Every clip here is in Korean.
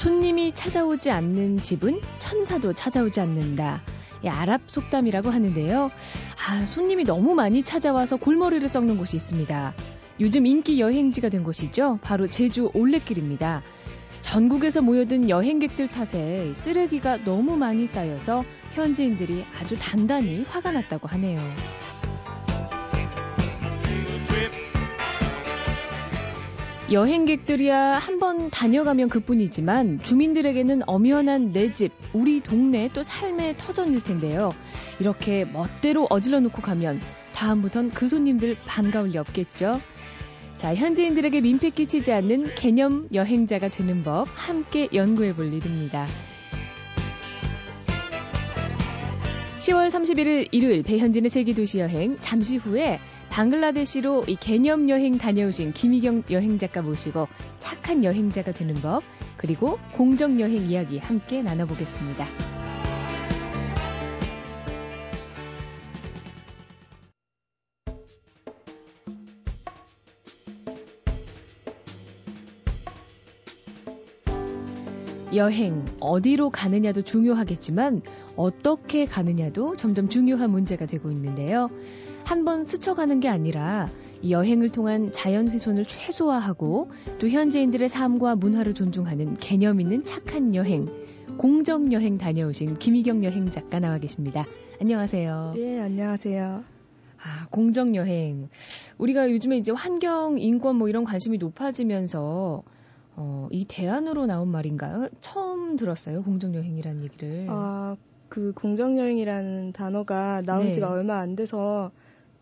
손님이 찾아오지 않는 집은 천사도 찾아오지 않는다. 이 아랍 속담이라고 하는데요. 아, 손님이 너무 많이 찾아와서 골머리를 썩는 곳이 있습니다. 요즘 인기 여행지가 된 곳이죠. 바로 제주 올레길입니다. 전국에서 모여든 여행객들 탓에 쓰레기가 너무 많이 쌓여서 현지인들이 아주 단단히 화가 났다고 하네요. 여행객들이야 한 번 다녀가면 그뿐이지만 주민들에게는 엄연한 내 집, 우리 동네 또 삶의 터전일 텐데요. 이렇게 멋대로 어질러 놓고 가면 다음부턴 그 손님들 반가울 리 없겠죠. 자, 현지인들에게 민폐 끼치지 않는 개념 여행자가 되는 법 함께 연구해 볼 일입니다. 10월 31일 일요일 배현진의 세계도시 여행 잠시 후에 방글라데시로 이 개념 여행 다녀오신 김희경 여행 작가 모시고 착한 여행자가 되는 법 그리고 공정 여행 이야기 함께 나눠보겠습니다. 여행, 어디로 가느냐도 중요하겠지만 어떻게 가느냐도 점점 중요한 문제가 되고 있는데요. 한 번 스쳐가는 게 아니라 여행을 통한 자연 훼손을 최소화하고 또 현지인들의 삶과 문화를 존중하는 개념 있는 착한 여행, 공정 여행 다녀오신 김희경 여행 작가 나와 계십니다. 안녕하세요. 예, 안녕하세요. 아, 공정 여행. 우리가 요즘에 이제 환경, 인권 뭐 이런 관심이 높아지면서 어, 이 대안으로 나온 말인가요? 처음 들었어요. 공정 여행이라는 얘기를. 아, 그 공정 여행이라는 단어가 나온 네. 지가 얼마 안 돼서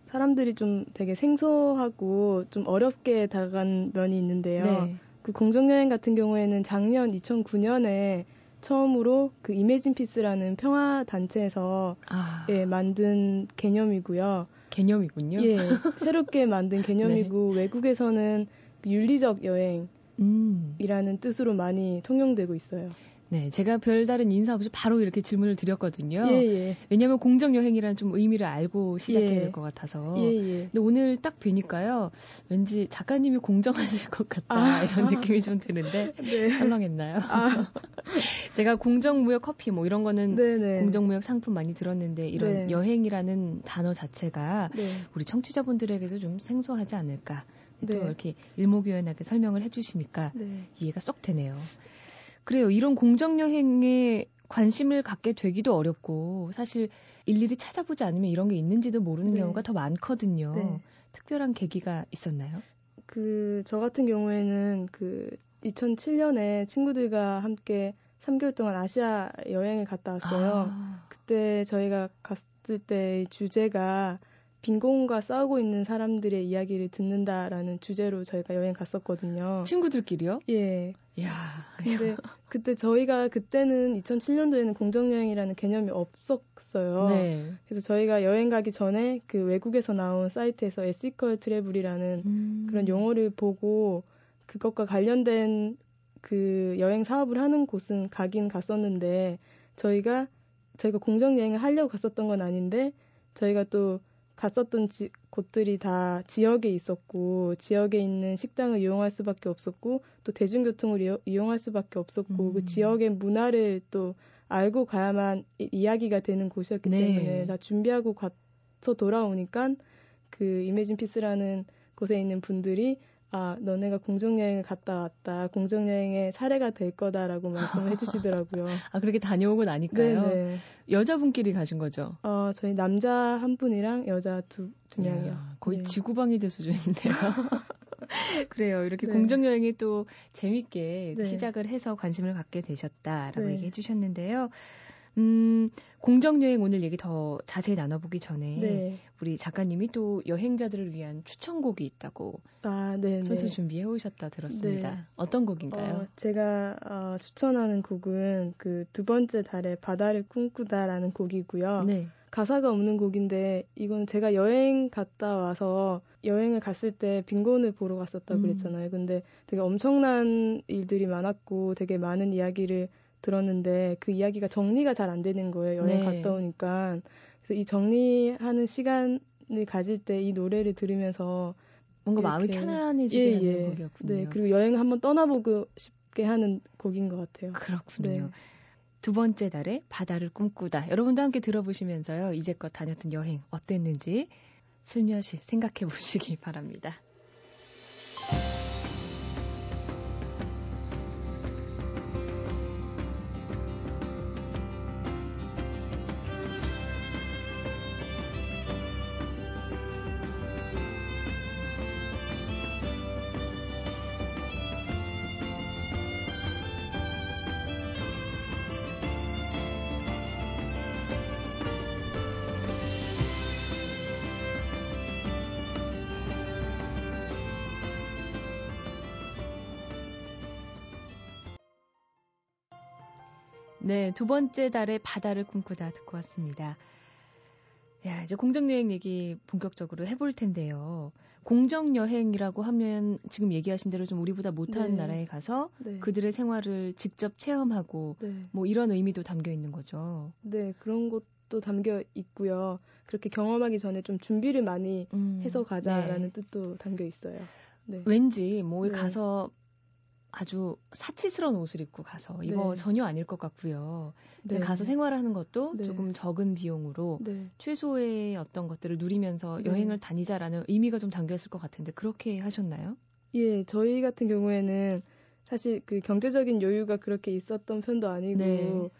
사람들이 좀 되게 생소하고 좀 어렵게 다가간 면이 있는데요. 네. 그 공정 여행 같은 경우에는 작년 2009년에 처음으로 그 이매진 피스라는 평화 단체에서 아. 예, 만든 개념이고요. 개념이군요. 예, 새롭게 만든 개념이고 네. 외국에서는 윤리적 여행이라는 음. 뜻으로 많이 통용되고 있어요. 네, 제가 별다른 인사 없이 바로 이렇게 질문을 드렸거든요. 예, 예. 왜냐하면 공정 여행이라는 좀 의미를 알고 시작해야 예. 될것 같아서. 예, 예. 근데 오늘 딱 뵈니까요, 왠지 작가님이 공정하실 것 같다 아, 이런 느낌이 좀 드는데 네. 설렁했나요? 아. 제가 공정무역 커피 뭐 이런 거는 네네. 네. 공정무역 상품 많이 들었는데 이런 네. 여행이라는 단어 자체가 네. 우리 청취자분들에게도 좀 생소하지 않을까. 또 네. 이렇게 일목요연하게 설명을 해주시니까 네. 이해가 쏙 되네요. 그래요. 이런 공정 여행에 관심을 갖게 되기도 어렵고 사실 일일이 찾아보지 않으면 이런 게 있는지도 모르는 네. 경우가 더 많거든요. 네. 특별한 계기가 있었나요? 그 저 같은 경우에는 그 2007년에 친구들과 함께 3개월 동안 아시아 여행을 갔다 왔어요. 아. 그때 저희가 갔을 때 주제가 빈곤과 싸우고 있는 사람들의 이야기를 듣는다라는 주제로 저희가 여행 갔었거든요. 친구들끼리요? 예. 야. 근데 그때 저희가 그때는 2007년도에는 공정 여행이라는 개념이 없었어요. 네. 그래서 저희가 여행 가기 전에 그 외국에서 나온 사이트에서 에시컬 트래블이라는 음. 그런 용어를 보고 그것과 관련된 그 여행 사업을 하는 곳은 가긴 갔었는데 저희가 저희가 공정 여행을 하려고 갔었던 건 아닌데 저희가 또 갔었던 지, 곳들이 다 지역에 있었고 지역에 있는 식당을 이용할 수밖에 없었고 또 대중교통을 이용, 할 수밖에 없었고 그 음. 그 지역의 문화를 또 알고 가야만 이, 이야기가 되는 곳이었기 네. 때문에 다 준비하고 가서 돌아오니까 그 이매진 피스라는 곳에 있는 분들이 아, 너네가 공정여행을 갔다 왔다. 공정여행의 사례가 될 거다라고 말씀을 해주시더라고요. 아, 그렇게 다녀오고 나니까요. 네네. 여자분끼리 가신 거죠? 어, 저희 남자 한 분이랑 여자 두, 두 명이요. 거의 네. 지구방위대 수준인데요. 그래요. 이렇게 네. 공정여행이 또 재밌게 네. 시작을 해서 관심을 갖게 되셨다라고 네. 얘기해 주셨는데요. 음, 공정여행 오늘 얘기 더 자세히 나눠보기 전에 네. 우리 작가님이 또 여행자들을 위한 추천곡이 있다고 아, 네, 소수 네. 준비해 오셨다 들었습니다. 네. 어떤 곡인가요? 어, 제가 어, 추천하는 곡은 그 두 번째 달에 바다를 꿈꾸다라는 곡이고요. 네. 가사가 없는 곡인데 이건 제가 여행 갔다 와서 여행을 갔을 때 빈곤을 보러 갔었다고 음. 그랬잖아요. 근데 되게 엄청난 일들이 많았고 되게 많은 이야기를 들었는데 그 이야기가 정리가 잘 안 되는 거예요. 여행 네. 갔다 오니까. 그래서 이 정리하는 시간을 가질 때 이 노래를 들으면서 뭔가 마음이 편안해지게 예, 예. 곡이었군요. 네, 그리고 여행을 한번 떠나보고 싶 새롭게 하는 곡인 것 같아요. 그렇군요. 네. 두 번째 달에 바다를 꿈꾸다. 여러분도 함께 들어보시면서요. 이제껏 다녔던 여행 어땠는지 슬며시 생각해 보시기 바랍니다. 네, 두 번째 달에 바다를 꿈꾸다 듣고 왔습니다. 야, 이제 공정여행 얘기 본격적으로 해볼 텐데요. 공정여행이라고 하면 지금 얘기하신 대로 좀 우리보다 못한 네. 나라에 가서 네. 그들의 생활을 직접 체험하고 네. 뭐 이런 의미도 담겨 있는 거죠. 네, 그런 것도 담겨 있고요. 그렇게 경험하기 전에 좀 준비를 많이 음, 해서 가자라는 네. 뜻도 담겨 있어요. 네. 왠지 뭐 네. 가서 아주 사치스러운 옷을 입고 가서 이거 네. 전혀 아닐 것 같고요. 네. 가서 생활하는 것도 네. 조금 적은 비용으로 네. 최소의 어떤 것들을 누리면서 네. 여행을 다니자라는 의미가 좀 담겨 있을 것 같은데 그렇게 하셨나요? 예, 저희 같은 경우에는 사실 그 경제적인 여유가 그렇게 있었던 편도 아니고 네.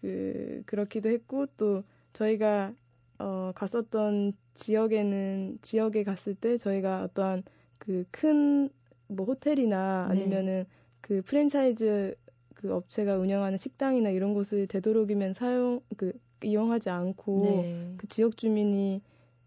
그 그렇기도 했고 또 저희가 어 갔었던 지역에는 지역에 갔을 때 저희가 어떠한 그 큰 뭐 호텔이나 네. 아니면은 네. 그 프랜차이즈 그 업체가 운영하는 식당이나 이런 곳을 되도록이면 사용 그 이용하지 않고 네. 그 지역 주민이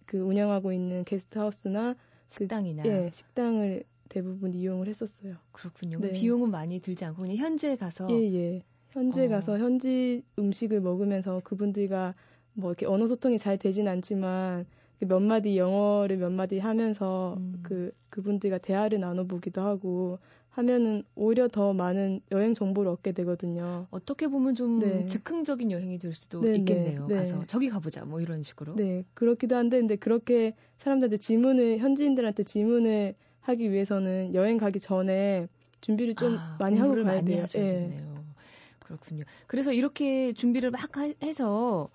그 운영하고 있는 게스트하우스나 그 식당이나 그, 예, 식당을 대부분 이용을 했었어요. 그렇군요. 네. 비용은 많이 들지 않고 그냥 현지에 가서 예, 예. 현지에 어. 가서 현지 음식을 먹으면서 그분들과 뭐 이렇게 언어 소통이 잘 되진 않지만 그 몇 마디 영어를 몇 마디 하면서 음. 그 그분들과 대화를 나눠보기도 하고 하면은 오히려 더 많은 여행 정보를 얻게 되거든요. 어떻게 보면 좀 네. 즉흥적인 여행이 될 수도 네, 네 있겠네요. 네, 가서 저기 가보자 뭐 이런 식으로. 네 그렇기도 한데 근데 그렇게 사람들한테 질문을 현지인들한테 질문을 하기 위해서는 여행 가기 전에 준비를 좀 아, 많이 하고 가야 많이 돼요. 하셔야겠네요. 네. 그렇군요. 그래서 이렇게 준비를 막 해서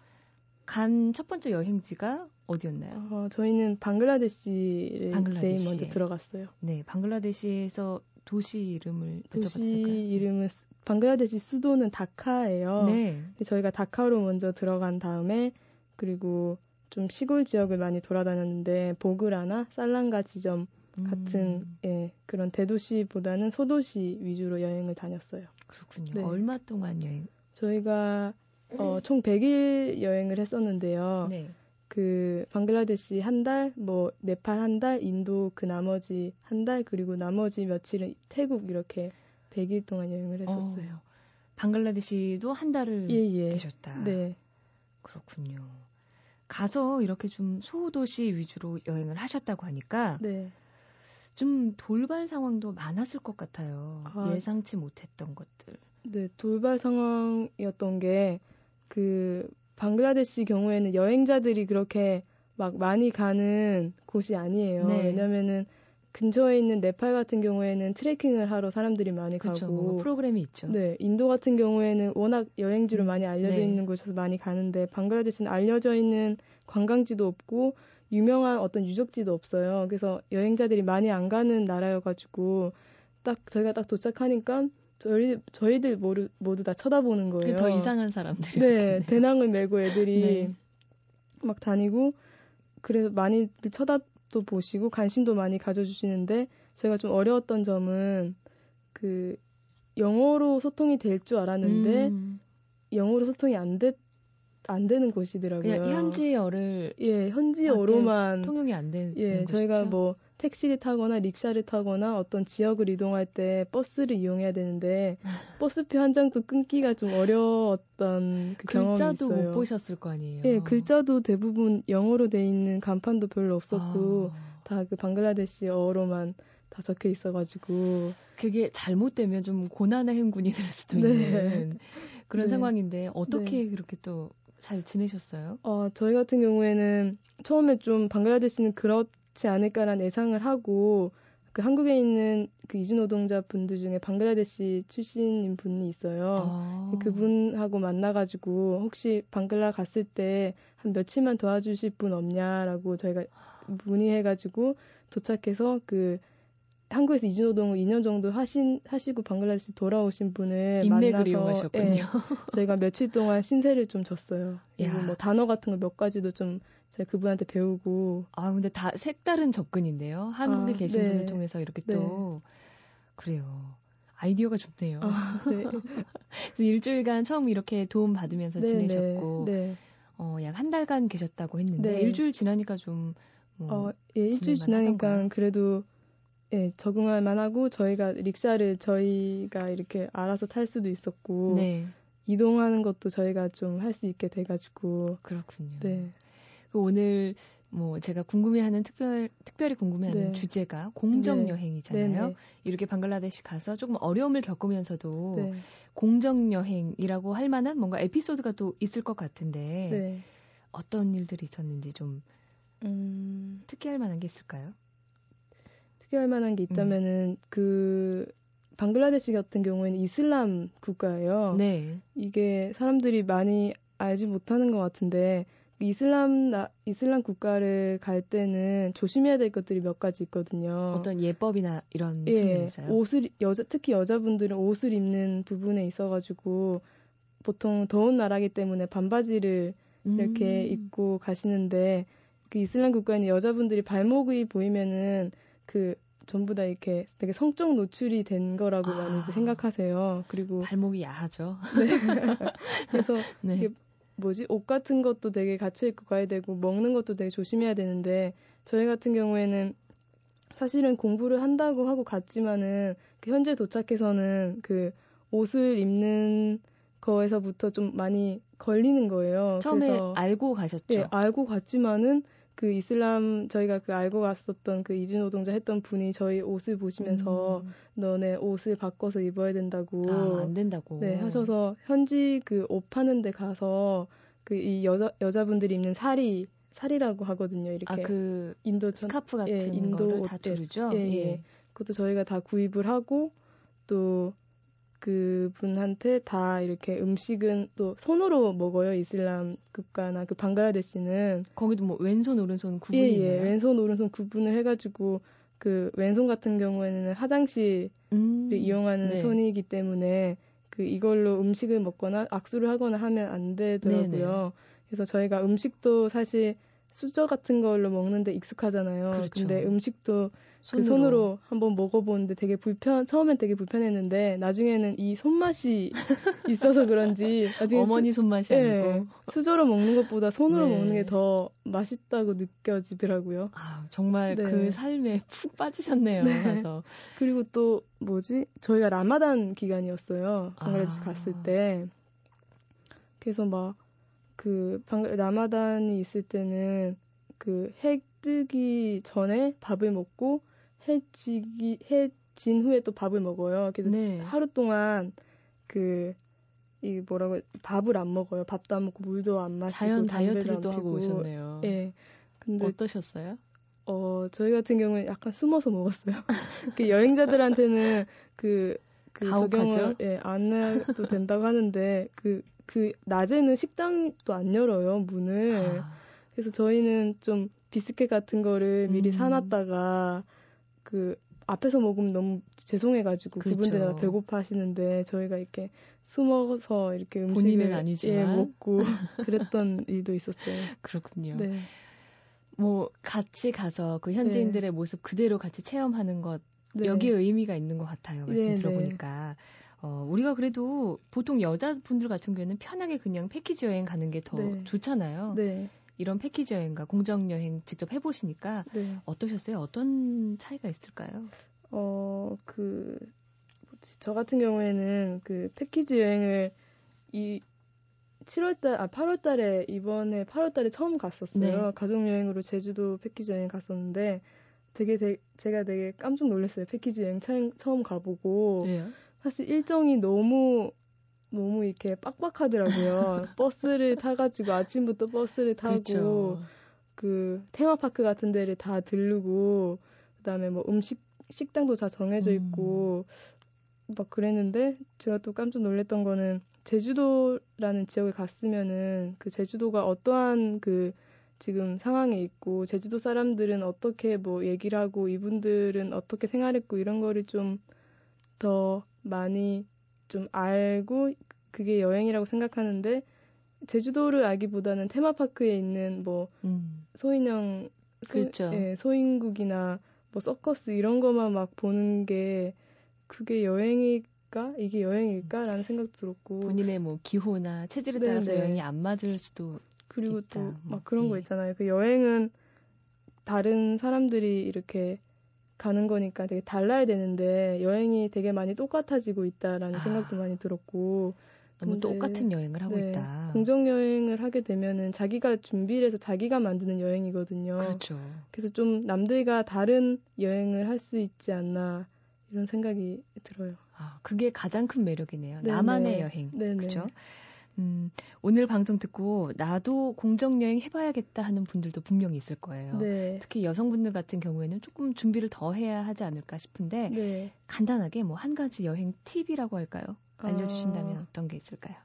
간 첫 번째 여행지가 어디였나요? 어, 저희는 방글라데시를 방글라데시. 제일 먼저 들어갔어요. 네, 방글라데시에서 도시 이름을 도시 이름은 수, 방글라데시 수도는 다카예요. 네. 저희가 다카로 먼저 들어간 다음에 그리고 좀 시골 지역을 많이 돌아다녔는데 보그라나 살랑가 지점 같은 음. 예, 그런 대도시보다는 소도시 위주로 여행을 다녔어요. 그렇군요. 네. 얼마 동안 여행? 저희가 어, 총 100일 여행을 했었는데요. 네. 그 방글라데시 한 달, 뭐 네팔 한 달, 인도 그 나머지 한 달, 그리고 나머지 며칠은 태국 이렇게 100일 동안 여행을 했었어요. 어, 방글라데시도 한 달을 예, 예. 계셨다. 네. 그렇군요. 가서 이렇게 좀 소도시 위주로 여행을 하셨다고 하니까 네. 좀 돌발 상황도 많았을 것 같아요. 아, 예상치 못했던 것들. 네, 돌발 상황이었던 게 그 방글라데시 경우에는 여행자들이 그렇게 막 많이 가는 곳이 아니에요. 네. 왜냐면은 근처에 있는 네팔 같은 경우에는 트레킹을 하러 사람들이 많이 그쵸, 가고 뭐 프로그램이 있죠. 네, 인도 같은 경우에는 워낙 여행지로 음, 많이 알려져 네. 있는 곳에서 많이 가는데 방글라데시는 알려져 있는 관광지도 없고 유명한 어떤 유적지도 없어요. 그래서 여행자들이 많이 안 가는 나라여가지고 딱 저희가 딱 도착하니까 저희 저희들 모두 모두 다 쳐다보는 거예요. 더 이상한 사람들이. 네, 배낭을 메고 애들이 네. 막 다니고 그래서 많이들 쳐다도 보시고 관심도 많이 가져주시는데 제가 좀 어려웠던 점은 그 영어로 소통이 될 줄 알았는데 음. 영어로 소통이 안 됐. 안 되는 곳이더라고요. 그냥 현지어를 예 현지어로만 통용이 안 되는 예 저희가 뭐 택시를 타거나 릭샤를 타거나 어떤 지역을 이동할 때 버스를 이용해야 되는데 버스표 한 장도 끊기가 좀 어려웠던 그 경험이 있어요. 글자도 못 보셨을 거 아니에요. 예, 글자도 대부분 영어로 돼 있는 간판도 별로 없었고 아. 다그 방글라데시어로만 다 적혀 있어가지고 그게 잘못되면 좀 고난의 행군이 될 수도 네. 있는 그런 네. 상황인데 어떻게 네. 그렇게 또 잘 지내셨어요? 어, 저희 같은 경우에는 처음에 좀 방글라데시는 그렇 그렇지 않을까라는 예상을 하고 그 한국에 있는 그 이주 노동자 분들 중에 방글라데시 출신인 분이 있어요. 아. 그분하고 만나가지고 혹시 방글라 갔을 때 한 며칠만 도와주실 분 없냐라고 저희가 문의해가지고 도착해서 그 한국에서 이주노동을 2년 정도 하신 하시고 방글라데시 돌아오신 분을 만나서 이용하셨군요. 예, 저희가 며칠 동안 신세를 좀 졌어요. 그리고 뭐 단어 같은 거 몇 가지도 좀 제가 그분한테 배우고. 아 근데 다 색다른 접근인데요. 한국에 아, 계신 네. 분을 통해서 이렇게 또 네. 그래요. 아이디어가 좋네요. 아, 네. 일주일간 처음 이렇게 도움 받으면서 네, 지내셨고, 네, 어, 약 한 달간 계셨다고 했는데 네. 일주일 지나니까 좀 뭐, 어, 예, 일주일 지나니까 하던가요? 그래도 예, 적응할 만하고 저희가 릭샤를 저희가 이렇게 알아서 탈 수도 있었고 네. 이동하는 것도 저희가 좀 할 수 있게 돼가지고 그렇군요. 네. 그 오늘 뭐 제가 궁금해하는 특별 특별히 궁금해하는 네. 주제가 공정 네. 여행이잖아요. 네. 이렇게 방글라데시 가서 조금 어려움을 겪으면서도 네. 공정 여행이라고 할 만한 뭔가 에피소드가 또 있을 것 같은데 네. 어떤 일들이 있었는지 좀 음... 특이할 만한 게 있을까요? 특이할 만한 게 있다면은 음. 그 방글라데시 같은 경우에는 이슬람 국가예요. 네. 이게 사람들이 많이 알지 못하는 것 같은데 이슬람 나, 이슬람 국가를 갈 때는 조심해야 될 것들이 몇 가지 있거든요. 어떤 예법이나 이런 예, 측면에서요? 옷을 여자 특히 여자분들은 옷을 입는 부분에 있어가지고 보통 더운 나라기 때문에 반바지를 음. 이렇게 입고 가시는데 그 이슬람 국가에는 여자분들이 발목이 보이면은 그 전부 다 이렇게 되게 성적 노출이 된 거라고 아, 많이 생각하세요. 그리고 발목이 야하죠. 네. 그래서 네. 이게 뭐지 옷 같은 것도 되게 갖춰 입고 가야 되고 먹는 것도 되게 조심해야 되는데 저희 같은 경우에는 사실은 공부를 한다고 하고 갔지만은 그 현재 도착해서는 그 옷을 입는 거에서부터 좀 많이 걸리는 거예요. 처음에 그래서, 알고 가셨죠? 네, 알고 갔지만은 그 이슬람 저희가 그 알고 갔었던 그 이주 노동자 했던 분이 저희 옷을 보시면서 음. 너네 옷을 바꿔서 입어야 된다고 아, 안 된다고 네 하셔서 현지 그 옷 파는 데 가서 그 이 여자 여자분들이 입는 사리 사리라고 하거든요 이렇게 아 그 인도 스카프 같은 예, 인도 거를 다 두르죠 예, 예. 예. 그것도 저희가 다 구입을 하고 또 그분한테 다 이렇게 음식은 또 손으로 먹어요 이슬람 국가나 그 방글라데시는 거기도 뭐 왼손 오른손 구분이 예, 예. 있나요? 왼손 오른손 구분을 해가지고 그 왼손 같은 경우에는 화장실을 음, 이용하는 네. 손이기 때문에 그 이걸로 음식을 먹거나 악수를 하거나 하면 안 되더라고요. 네네. 그래서 저희가 음식도 사실 수저 같은 걸로 먹는데 익숙하잖아요. 그렇죠. 근데 음식도 손으로. 그 손으로 한번 먹어보는데 되게 불편, 처음엔 되게 불편했는데 나중에는 이 손맛이 있어서 그런지 나중에 어머니 손맛이 네, 아니고 수저로 먹는 것보다 손으로 네. 먹는 게 더 맛있다고 느껴지더라고요. 아 정말 네. 그 삶에 푹 빠지셨네요. 네. 그래서 그리고 또 뭐지 저희가 라마단 기간이었어요. 방글라데시 아. 갔을 때 그래서 막 그 라마단이 있을 때는 그 해 뜨기 전에 밥을 먹고 해 지기 해 진 후에 또 밥을 먹어요. 그래서 네. 하루 동안 그 이 뭐라고 밥을 안 먹어요. 밥도 안 먹고 물도 안 마시고 자연 다이어트를 또 하고 오셨네요. 예. 근데 어떠셨어요? 어 저희 같은 경우는 약간 숨어서 먹었어요. 그 여행자들한테는 그, 그 적용을 예, 안 해도 된다고 하는데 그 그그 낮에는 식당도 안 열어요 문을. 아. 그래서 저희는 좀 비스켓 같은 거를 미리 음. 사놨다가 그 앞에서 먹으면 너무 죄송해가지고 그렇죠. 그분들 배고파 하시는데 저희가 이렇게 숨어서 이렇게 음식을 아니지만. 예, 먹고 그랬던 일도 있었어요. 그렇군요. 네. 뭐 같이 가서 그 현지인들의 네. 모습 그대로 같이 체험하는 것 네. 여기에 의미가 있는 것 같아요. 말씀 네, 네. 들어보니까. 어, 우리가 그래도 보통 여자분들 같은 경우에는 편하게 그냥 패키지 여행 가는 게더 네. 좋잖아요. 네. 이런 패키지 여행과 공정 여행 직접 해보시니까 네. 어떠셨어요? 어떤 차이가 있을까요? 어, 그, 뭐지, 저 같은 경우에는 그 패키지 여행을 이 7월달, 아, 8월달에 이번에 8월달에 처음 갔었어요. 네. 가족 여행으로 제주도 패키지 여행 갔었는데 되게, 되게 제가 되게 깜짝 놀랐어요. 패키지 여행 처음 가보고 네. 사실 일정이 너무 너무 이렇게 빡빡하더라고요. 버스를 타가지고 아침부터 버스를 타고 그렇죠. 그 테마파크 같은 데를 다 들르고 그다음에 뭐 음식 식당도 다 정해져 있고 음. 막 그랬는데 제가 또 깜짝 놀랐던 거는 제주도라는 지역에 갔으면은 그 제주도가 어떠한 그 지금 상황에 있고 제주도 사람들은 어떻게 뭐 얘기를 하고 이분들은 어떻게 생활했고 이런 거를 좀 더 많이 좀 알고 그게 여행이라고 생각하는데 제주도를 알기보다는 테마파크에 있는 뭐 음. 소인형 그렇죠. 예, 소인국이나 뭐 서커스 이런 것만 막 보는 게 그게 여행일까? 이게 여행일까라는 생각 들었고 본인의 뭐 기호나 체질에 네네. 따라서 여행이 안 맞을 수도 그리고 또막 뭐, 그런 예. 거 있잖아요. 그 여행은 다른 사람들이 이렇게 가는 거니까 되게 달라야 되는데 여행이 되게 많이 똑같아지고 있다라는 아. 생각도 많이 들었고 너무 근데, 똑같은 여행을 하고 네, 있다. 공정 여행을 하게 되면은 자기가 준비를 해서 자기가 만드는 여행이거든요. 그렇죠. 그래서 좀 남들과 다른 여행을 할 수 있지 않나 이런 생각이 들어요. 아, 그게 가장 큰 매력이네요. 네네. 나만의 여행. 그렇죠? 음, 오늘 방송 듣고 나도 공정 여행 해봐야겠다 하는 분들도 분명히 있을 거예요. 네. 특히 여성분들 같은 경우에는 조금 준비를 더 해야 하지 않을까 싶은데 네. 간단하게 뭐 한 가지 여행 팁이라고 할까요? 알려주신다면 어... 어떤 게 있을까요?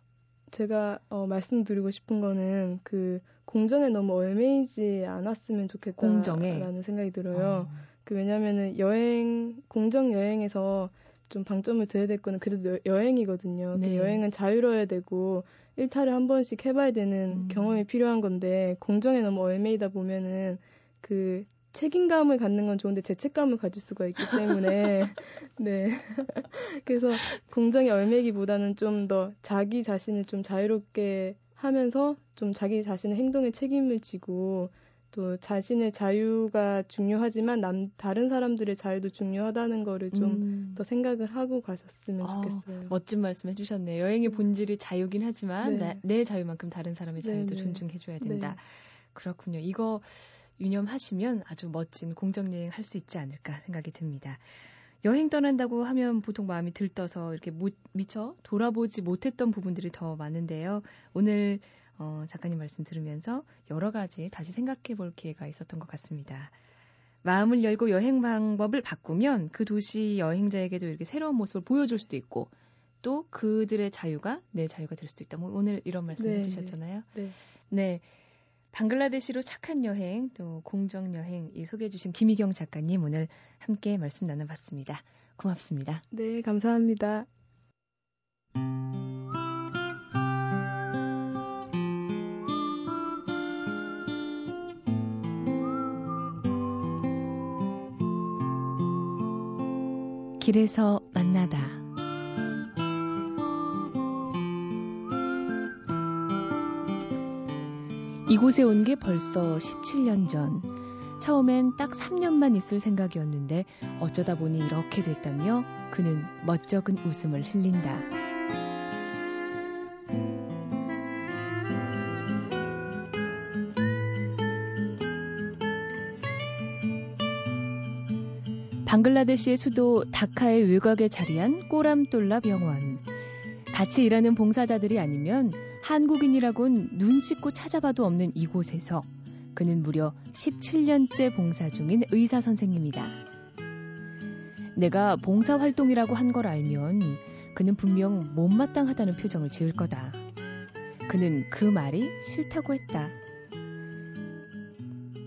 제가 어, 말씀드리고 싶은 거는 그 공정에 너무 얼매이지 않았으면 좋겠다라는 생각이 들어요. 어... 그 왜냐면은 여행 공정 여행에서 좀 방점을 둬야 될 거는 그래도 여, 행이거든요 그 네. 그 여행은 자유로워야 되고 일탈을 한 번씩 해봐야 되는 음. 경험이 필요한 건데 공정에 너무 얼매이다 보면은 그 책임감을 갖는 건 좋은데 죄책감을 가질 수가 있기 때문에 네 그래서 공정에 얼매기보다는 좀 더 자기 자신을 좀 자유롭게 하면서 좀 자기 자신의 행동에 책임을 지고 또 자신의 자유가 중요하지만 남 다른 사람들의 자유도 중요하다는 거를 좀더 음. 생각을 하고 가셨으면 아, 좋겠어요. 멋진 말씀 해주셨네요. 여행의 본질이 자유긴 하지만 네. 나, 내 자유만큼 다른 사람의 자유도 네, 네. 존중해줘야 된다. 네. 그렇군요. 이거 유념하시면 아주 멋진 공정 여행 할 수 있지 않을까 생각이 듭니다. 여행 떠난다고 하면 보통 마음이 들떠서 이렇게 못, 미처 돌아보지 못했던 부분들이 더 많은데요. 오늘 어, 작가님 말씀 들으면서 여러 가지 다시 생각해 볼 기회가 있었던 것 같습니다. 마음을 열고 여행 방법을 바꾸면 그 도시 여행자에게도 이렇게 새로운 모습을 보여줄 수도 있고 또 그들의 자유가 내 자유가 될 수도 있다. 뭐 오늘 이런 말씀 네. 해주셨잖아요. 네. 네. 방글라데시로 착한 여행, 또 공정 여행 이 소개해 주신 김희경 작가님 오늘 함께 말씀 나눠봤습니다. 고맙습니다. 네, 감사합니다. 길에서 만나다. 이곳에 온 게 벌써 17년 전. 처음엔 딱 3년만 있을 생각이었는데 어쩌다 보니 이렇게 됐다며 그는 멋쩍은 웃음을 흘린다. 방글라데시의 수도 다카의 외곽에 자리한 꼬람똘라 병원. 같이 일하는 봉사자들이 아니면 한국인이라곤 눈 씻고 찾아봐도 없는 이곳에서 그는 무려 17년째 봉사 중인 의사 선생님이다. 내가 봉사 활동이라고 한 걸 알면 그는 분명 못마땅하다는 표정을 지을 거다. 그는 그 말이 싫다고 했다.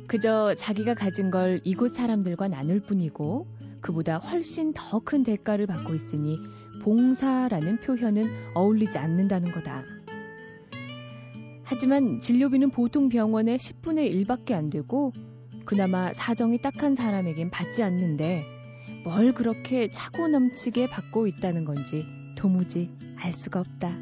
그저 자기가 가진 걸 이곳 사람들과 나눌 뿐이고 그보다 훨씬 더 큰 대가를 받고 있으니 봉사라는 표현은 어울리지 않는다는 거다. 하지만 진료비는 보통 병원의 10분의 1밖에 안 되고 그나마 사정이 딱한 사람에겐 받지 않는데 뭘 그렇게 차고 넘치게 받고 있다는 건지 도무지 알 수가 없다.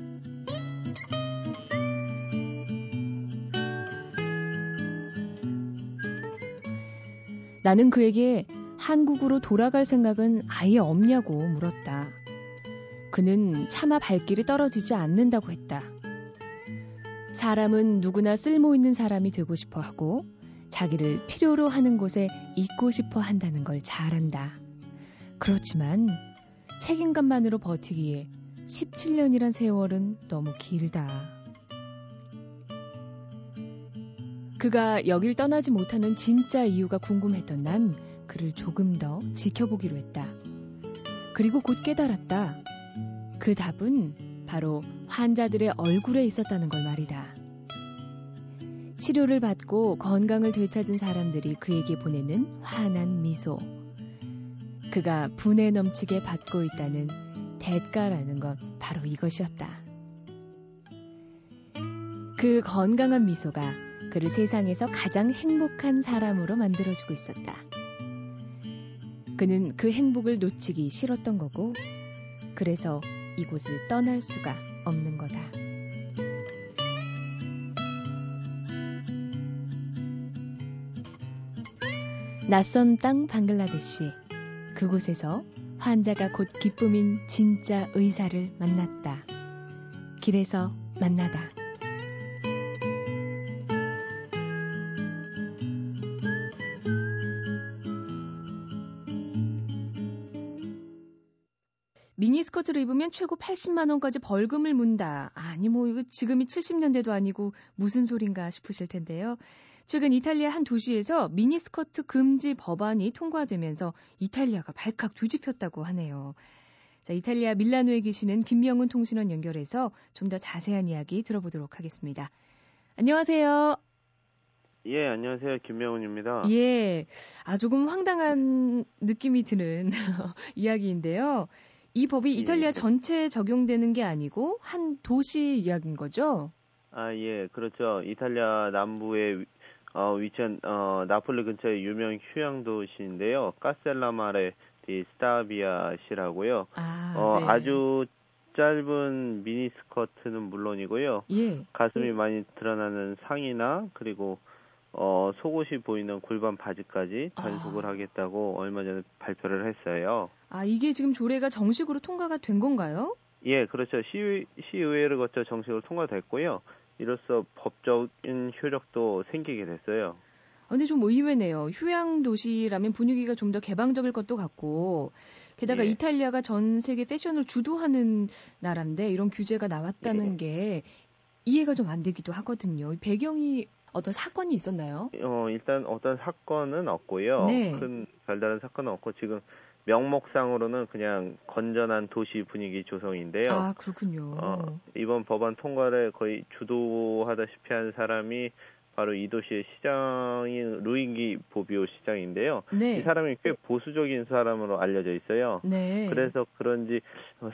나는 그에게 한국으로 돌아갈 생각은 아예 없냐고 물었다. 그는 차마 발길이 떨어지지 않는다고 했다. 사람은 누구나 쓸모 있는 사람이 되고 싶어 하고 자기를 필요로 하는 곳에 있고 싶어 한다는 걸잘 안다. 그렇지만 책임감만으로 버티기에 17년이란 세월은 너무 길다. 그가 여길 떠나지 못하는 진짜 이유가 궁금했던 난 그를 조금 더 지켜보기로 했다. 그리고 곧 깨달았다. 그 답은 바로 환자들의 얼굴에 있었다는 걸 말이다. 치료를 받고 건강을 되찾은 사람들이 그에게 보내는 환한 미소. 그가 분에 넘치게 받고 있다는 대가라는 건 바로 이것이었다. 그 건강한 미소가 그를 세상에서 가장 행복한 사람으로 만들어주고 있었다. 그는 그 행복을 놓치기 싫었던 거고, 그래서 이곳을 떠날 수가 없는 거다. 낯선 땅 방글라데시. 그곳에서 환자가 곧 기쁨인 진짜 의사를 만났다. 길에서 만나다. 스커트를 입으면 최고 80만 원까지 벌금을 문다. 아니 뭐 이거 지금이 70년대도 아니고 무슨 소린가 싶으실 텐데요. 최근 이탈리아 한 도시에서 미니스커트 금지 법안이 통과되면서 이탈리아가 발칵 뒤집혔다고 하네요. 자, 이탈리아 밀라노에 계시는 김명훈 통신원 연결해서 좀 더 자세한 이야기 들어보도록 하겠습니다. 안녕하세요. 예, 안녕하세요. 김명훈입니다. 예. 아, 조금 황당한 느낌이 드는 이야기인데요. 이 법이 예. 이탈리아 전체에 적용되는 게 아니고 한 도시 이야기인 거죠? 아, 예, 그렇죠. 이탈리아 남부에 어, 위치한 어, 나폴리 근처의 유명 휴양 도시인데요. 카셀라마레 디 스타비아시라고요. 아, 어, 네. 아주 짧은 미니 스커트는 물론이고요. 예. 가슴이 많이 드러나는 상의나 그리고 어, 속옷이 보이는 골반 바지까지 단속을 아. 하겠다고 얼마 전에 발표를 했어요. 아, 이게 지금 조례가 정식으로 통과가 된 건가요? 예, 그렇죠. 시, 시의회를 거쳐 정식으로 통과됐고요. 이로써 법적인 효력도 생기게 됐어요. 아, 근데 좀 의외네요. 휴양 도시라면 분위기가 좀 더 개방적일 것도 같고, 게다가 예. 이탈리아가 전 세계 패션을 주도하는 나라인데 이런 규제가 나왔다는 예. 게 이해가 좀 안 되기도 하거든요. 배경이 어떤 사건이 있었나요? 어, 일단 어떤 사건은 없고요. 네. 큰 별다른 사건은 없고 지금 명목상으로는 그냥 건전한 도시 분위기 조성인데요. 아, 그렇군요. 어, 이번 법안 통과를 거의 주도하다시피 한 사람이 바로 이 도시의 시장인 루이기 보비오 시장인데요. 네. 이 사람이 꽤 보수적인 사람으로 알려져 있어요. 네. 그래서 그런지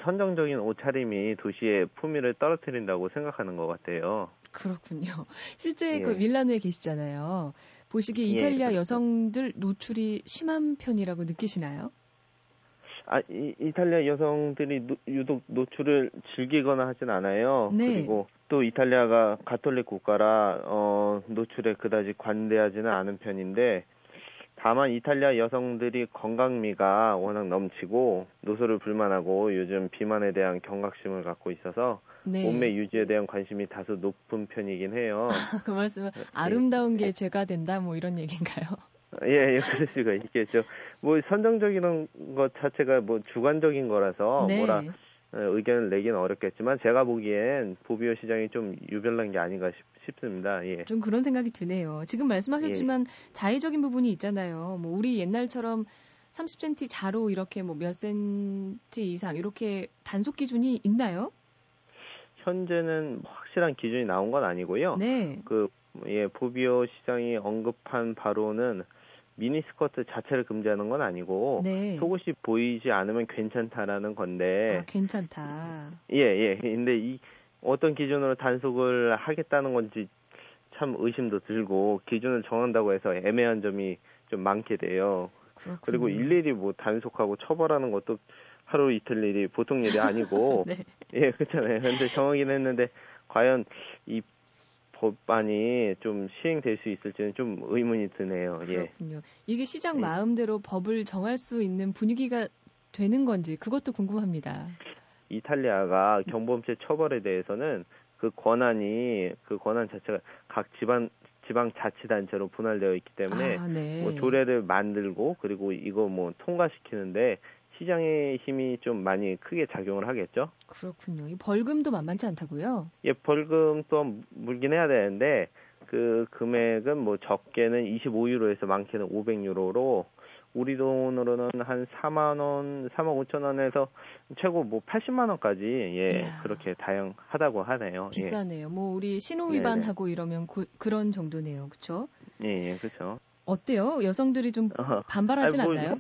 선정적인 옷차림이 도시의 품위를 떨어뜨린다고 생각하는 것 같아요. 그렇군요. 실제 예. 그 밀라노에 계시잖아요. 보시기에 예, 이탈리아 예, 여성들 노출이 심한 편이라고 느끼시나요? 아, 이, 이탈리아 여성들이 노, 유독 노출을 즐기거나 하진 않아요. 네. 그리고 또 이탈리아가 가톨릭 국가라 어, 노출에 그다지 관대하지는 않은 편인데 다만 이탈리아 여성들이 건강미가 워낙 넘치고 노소를 불만하고 요즘 비만에 대한 경각심을 갖고 있어서 네. 몸매 유지에 대한 관심이 다소 높은 편이긴 해요. 그 말씀은 네. 아름다운 게 죄가 된다 뭐 이런 얘기인가요? 예, 예, 그럴 수가 있겠죠. 뭐 선정적인 것 자체가 뭐 주관적인 거라서 네. 뭐라 어, 의견을 내기는 어렵겠지만 제가 보기엔 보비오 시장이 좀 유별난 게 아닌가 싶, 습니다 예. 좀 그런 생각이 드네요. 지금 말씀하셨지만 예. 자의적인 부분이 있잖아요. 뭐 우리 옛날처럼 30cm 자로 이렇게 뭐몇 cm 이상 이렇게 단속 기준이 있나요? 현재는 확실한 기준이 나온 건 아니고요. 네. 그 예, 보비오 시장이 언급한 바로는 미니스커트 자체를 금지하는 건 아니고 네. 속옷이 보이지 않으면 괜찮다라는 건데 아, 괜찮다. 예, 예. 근데 이 어떤 기준으로 단속을 하겠다는 건지 참 의심도 들고 기준을 정한다고 해서 애매한 점이 좀 많게 돼요. 그렇군요. 그리고 일일이 뭐 단속하고 처벌하는 것도 하루 이틀 일이 보통 일이 아니고 네. 예 그렇잖아요. 근데 정하긴 했는데 과연 이 법안이 좀 시행될 수 있을지는 좀 의문이 드네요. 예. 그렇군요. 예. 이게 시장 마음대로 예. 법을 정할 수 있는 분위기가 되는 건지 그것도 궁금합니다. 이탈리아가 경범죄 처벌에 대해서는 그 권한이 그 권한 자체가 각 지방 지방 자치단체로 분할되어 있기 때문에 아, 네. 뭐 조례를 만들고 그리고 이거 뭐 통과시키는데 시장의 힘이 좀 많이 크게 작용을 하겠죠. 그렇군요. 이 벌금도 만만치 않다고요? 예, 벌금 또 물긴 해야 되는데 그 금액은 뭐 적게는 25유로에서 많게는 500유로로 우리 돈으로는 한 4만 원, 3억 5천 원에서 최고 뭐 80만 원까지 예 이야. 그렇게 다양하다고 하네요. 예. 비싸네요. 예. 뭐 우리 신호 위반하고 네네. 이러면 고, 그런 정도네요, 그렇죠? 예, 예, 그렇죠. 어때요? 여성들이 좀 반발하진 아니, 뭐, 않나요?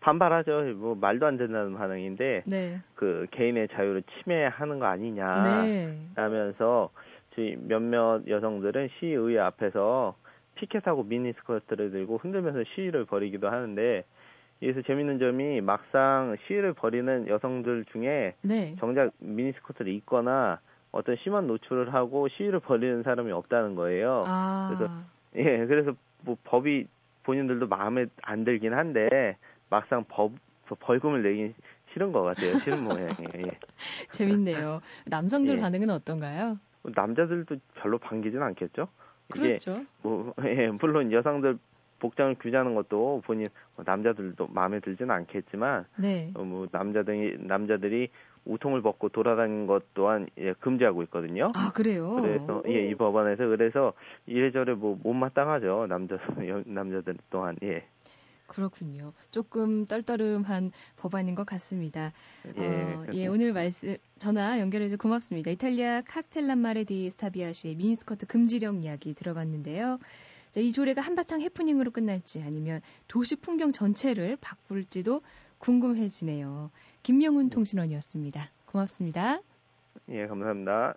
반발하죠. 뭐 말도 안 된다는 반응인데 네. 그 개인의 자유를 침해하는 거 아니냐 네. 라면서 저희 몇몇 여성들은 시의회 앞에서 피켓하고 미니스커트를 들고 흔들면서 시위를 벌이기도 하는데 여기서 재밌는 점이 막상 시위를 벌이는 여성들 중에 네. 정작 미니스커트를 입거나 어떤 심한 노출을 하고 시위를 벌이는 사람이 없다는 거예요. 아. 그래서 예, 그래서 뭐 법이 본인들도 마음에 안 들긴 한데 막상 법 벌금을 내긴 싫은 것 같아요. 싫은 모양이에요. 예. 재밌네요. 남성들 예. 반응은 어떤가요? 남자들도 별로 반기진 않겠죠? 그렇죠. 뭐 예, 물론 여성들 복장을 규제하는 것도 본인 뭐 남자들도 마음에 들지는 않겠지만 네. 어, 뭐 남자들이 남자들이 우통을 벗고 돌아다니는 것 또한 예, 금지하고 있거든요. 아 그래요? 그래서 예, 이 법안에서 그래서 이래저래 뭐 못마땅하죠 남자 남자들 또한 예. 그렇군요. 조금 떨떠름한 법안인 것 같습니다. 예, 어, 예 오늘 말씀 전화 연결해서 고맙습니다. 이탈리아 카스텔란마레 디 스타비아시 미니스커트 금지령 이야기 들어봤는데요. 자, 이 조례가 한바탕 해프닝으로 끝날지 아니면 도시 풍경 전체를 바꿀지도 궁금해지네요. 김명훈 통신원이었습니다. 고맙습니다. 예, 감사합니다.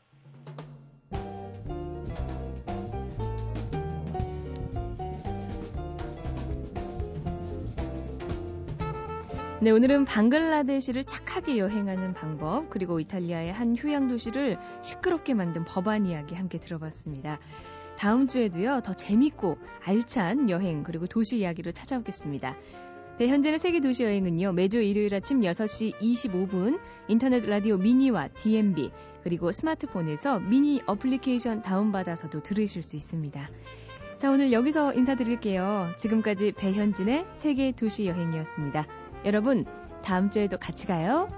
네, 오늘은 방글라데시를 착하게 여행하는 방법, 그리고 이탈리아의 한 휴양 도시를 시끄럽게 만든 법안 이야기 함께 들어봤습니다. 다음 주에도요, 더 재밌고 알찬 여행, 그리고 도시 이야기로 찾아오겠습니다. 네, 현재는 세계 도시 여행은요, 매주 일요일 아침 6시 25분, 인터넷 라디오 미니와 DMB, 그리고 스마트폰에서 미니 어플리케이션 다운받아서도 들으실 수 있습니다. 자, 오늘 여기서 인사드릴게요. 지금까지 배현진의 세계 도시 여행이었습니다. 여러분, 다음 주에도 같이 가요.